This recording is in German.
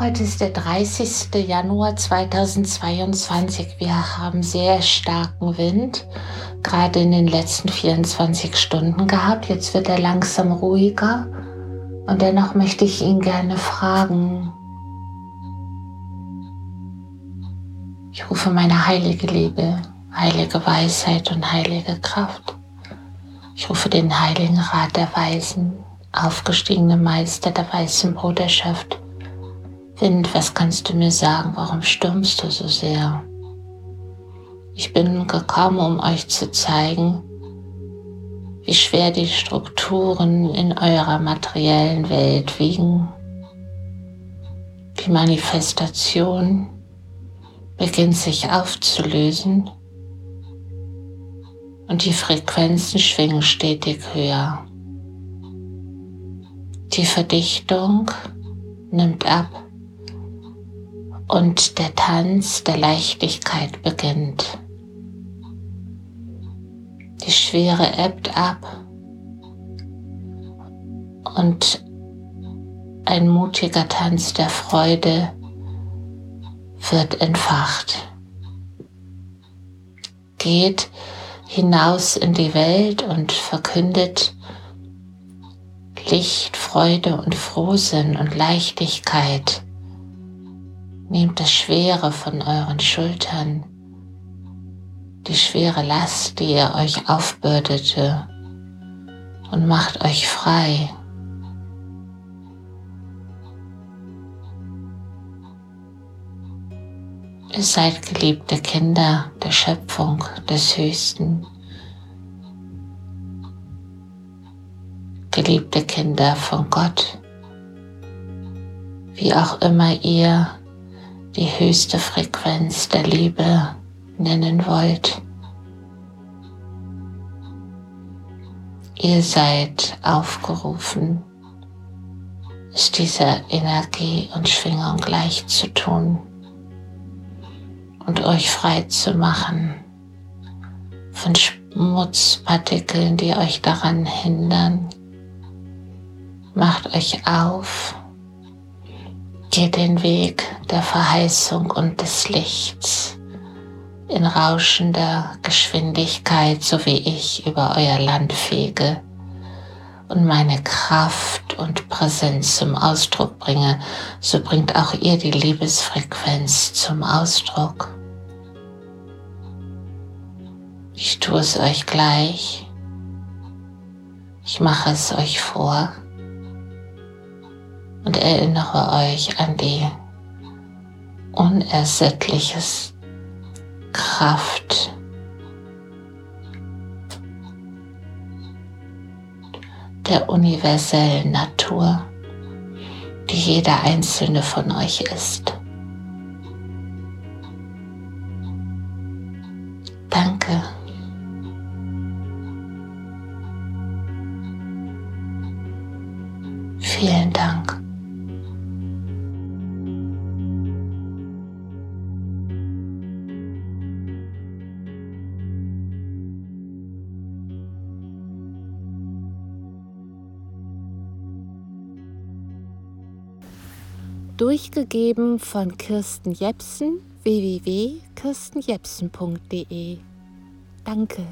Heute ist der 30. Januar 2022. Wir haben sehr starken Wind, gerade in den letzten 24 Stunden gehabt. Jetzt wird er langsam ruhiger. Und dennoch möchte ich ihn gerne fragen. Ich rufe meine heilige Liebe, heilige Weisheit und heilige Kraft. Ich rufe den heiligen Rat der Weisen, aufgestiegene Meister der weißen Bruderschaft Wind, was kannst du mir sagen? Warum stürmst du so sehr? Ich bin gekommen, um euch zu zeigen, wie schwer die Strukturen in eurer materiellen Welt wiegen. Die Manifestation beginnt sich aufzulösen und die Frequenzen schwingen stetig höher. Die Verdichtung nimmt ab und der Tanz der Leichtigkeit beginnt. Die Schwere ebbt ab und ein mutiger Tanz der Freude wird entfacht. Geht hinaus in die Welt und verkündet Licht, Freude und Frohsinn und Leichtigkeit Nehmt das Schwere von euren Schultern, die schwere Last, die ihr euch aufbürdete, und macht euch frei. Ihr seid geliebte Kinder der Schöpfung des Höchsten. Geliebte Kinder von Gott. Wie auch immer ihr die höchste Frequenz der Liebe nennen wollt. Ihr seid aufgerufen, es dieser Energie und Schwingung gleich zu tun und euch frei zu machen von Schmutzpartikeln, die euch daran hindern. Macht euch auf Geht den Weg der Verheißung und des Lichts in rauschender Geschwindigkeit, so wie ich über euer Land fege und meine Kraft und Präsenz zum Ausdruck bringe, so bringt auch ihr die Liebesfrequenz zum Ausdruck. Ich tue es euch gleich. Ich mache es euch vor und erinnere euch an die unersättliche Kraft der universellen Natur, die jeder einzelne von euch ist. Danke. Vielen Dank. Durchgegeben von Kirsten Jepsen www.kirstenjepsen.de. Danke.